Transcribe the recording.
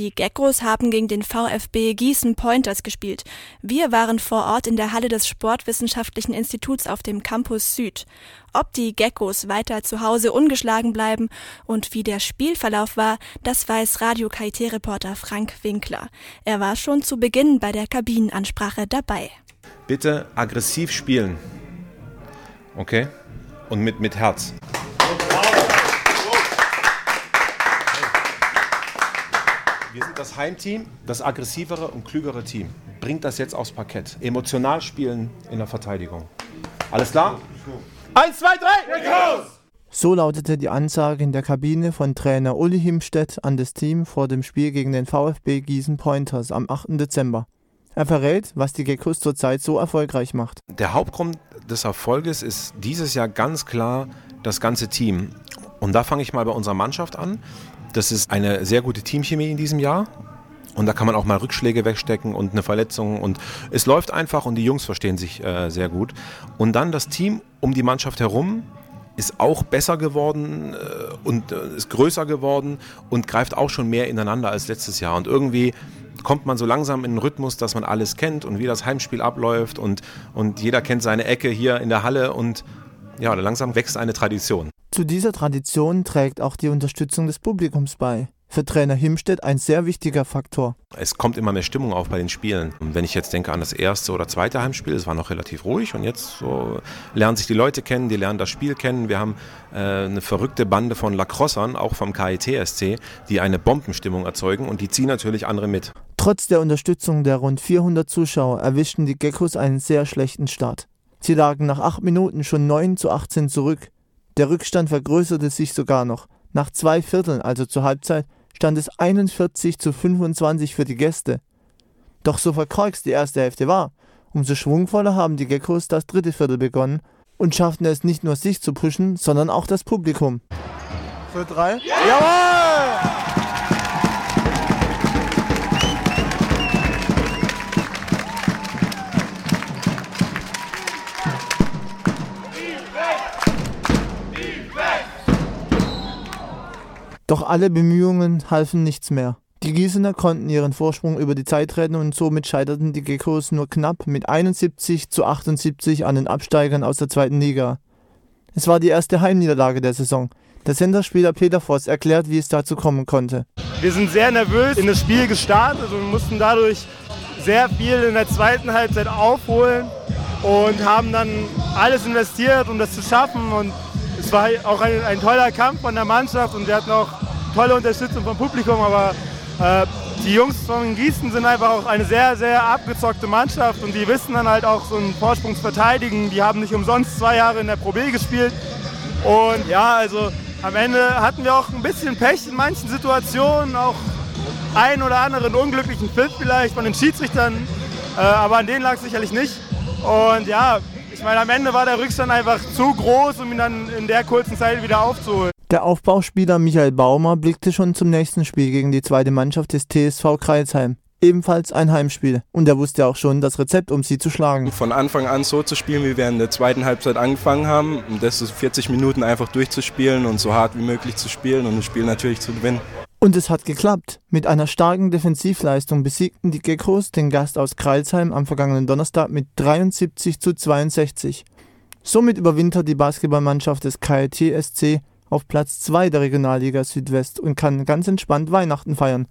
Die Geckos haben gegen den VfB Gießen Pointers gespielt. Wir waren vor Ort in der Halle des Sportwissenschaftlichen Instituts auf dem Campus Süd. Ob die Geckos weiter zu Hause ungeschlagen bleiben und wie der Spielverlauf war, das weiß Radio KIT-Reporter Frank Winkler. Er war schon zu Beginn bei der Kabinenansprache dabei. Bitte aggressiv spielen. Okay? Und mit, mit Herz. Wir sind das Heimteam, das aggressivere und klügere Team. Bringt das jetzt aufs Parkett. Emotional spielen in der Verteidigung. Alles klar? Eins, zwei, drei! So lautete die Ansage in der Kabine von Trainer Uli Himstedt an das Team vor dem Spiel gegen den VfB Gießen Pointers am 8. Dezember. Er verrät, was die Geckos zurzeit so erfolgreich macht. Der Hauptgrund des Erfolges ist dieses Jahr ganz klar das ganze Team. Und da fange ich mal bei unserer Mannschaft an. Das ist eine sehr gute Teamchemie in diesem Jahr. Und da kann man auch mal Rückschläge wegstecken und eine Verletzung. Und es läuft einfach und die Jungs verstehen sich äh, sehr gut. Und dann das Team um die Mannschaft herum ist auch besser geworden äh, und äh, ist größer geworden und greift auch schon mehr ineinander als letztes Jahr. Und irgendwie kommt man so langsam in den Rhythmus, dass man alles kennt und wie das Heimspiel abläuft und, und jeder kennt seine Ecke hier in der Halle und ja, langsam wächst eine Tradition. Zu dieser Tradition trägt auch die Unterstützung des Publikums bei. Für Trainer Himstedt ein sehr wichtiger Faktor. Es kommt immer mehr Stimmung auf bei den Spielen. Und wenn ich jetzt denke an das erste oder zweite Heimspiel, es war noch relativ ruhig und jetzt so lernen sich die Leute kennen, die lernen das Spiel kennen. Wir haben äh, eine verrückte Bande von Lacrossern, auch vom KIT-SC, die eine Bombenstimmung erzeugen und die ziehen natürlich andere mit. Trotz der Unterstützung der rund 400 Zuschauer erwischten die Geckos einen sehr schlechten Start. Sie lagen nach acht Minuten schon 9 zu 18 zurück. Der Rückstand vergrößerte sich sogar noch. Nach zwei Vierteln, also zur Halbzeit, stand es 41 zu 25 für die Gäste. Doch so verkorkst die erste Hälfte war, umso schwungvoller haben die Geckos das dritte Viertel begonnen und schafften es nicht nur sich zu pushen, sondern auch das Publikum. Für drei? Jawohl! Doch alle Bemühungen halfen nichts mehr. Die Gießener konnten ihren Vorsprung über die Zeit retten und somit scheiterten die Geckos nur knapp mit 71 zu 78 an den Absteigern aus der zweiten Liga. Es war die erste Heimniederlage der Saison. Der Senderspieler Peter Voss erklärt, wie es dazu kommen konnte. Wir sind sehr nervös in das Spiel gestartet und mussten dadurch sehr viel in der zweiten Halbzeit aufholen und haben dann alles investiert, um das zu schaffen. Und es war auch ein, ein, toller Kampf von der Mannschaft und wir hatten auch tolle Unterstützung vom Publikum, aber äh, die Jungs von Gießen sind einfach auch eine sehr, sehr abgezockte Mannschaft und die wissen dann halt auch so einen Vorsprung zu verteidigen. Die haben nicht umsonst zwei Jahre in der Pro B gespielt und ja, also am Ende hatten wir auch ein bisschen Pech in manchen Situationen, auch ein oder anderen unglücklichen Pfiff vielleicht von den Schiedsrichtern, äh, aber an denen lag es sicherlich nicht. Und ja, ich meine, am Ende war der Rückstand einfach zu groß, um ihn dann in der kurzen Zeit wieder aufzuholen. Der Aufbauspieler Michael Baumer blickte schon zum nächsten Spiel gegen die zweite Mannschaft des TSV Kreilsheim. Ebenfalls ein Heimspiel. Und er wusste auch schon das Rezept, um sie zu schlagen. Von Anfang an so zu spielen, wie wir in der zweiten Halbzeit angefangen haben. Und das ist 40 Minuten einfach durchzuspielen und so hart wie möglich zu spielen und das Spiel natürlich zu gewinnen. Und es hat geklappt. Mit einer starken Defensivleistung besiegten die Geckos den Gast aus Kreilsheim am vergangenen Donnerstag mit 73 zu 62. Somit überwintert die Basketballmannschaft des KIT SC auf Platz 2 der Regionalliga Südwest und kann ganz entspannt Weihnachten feiern.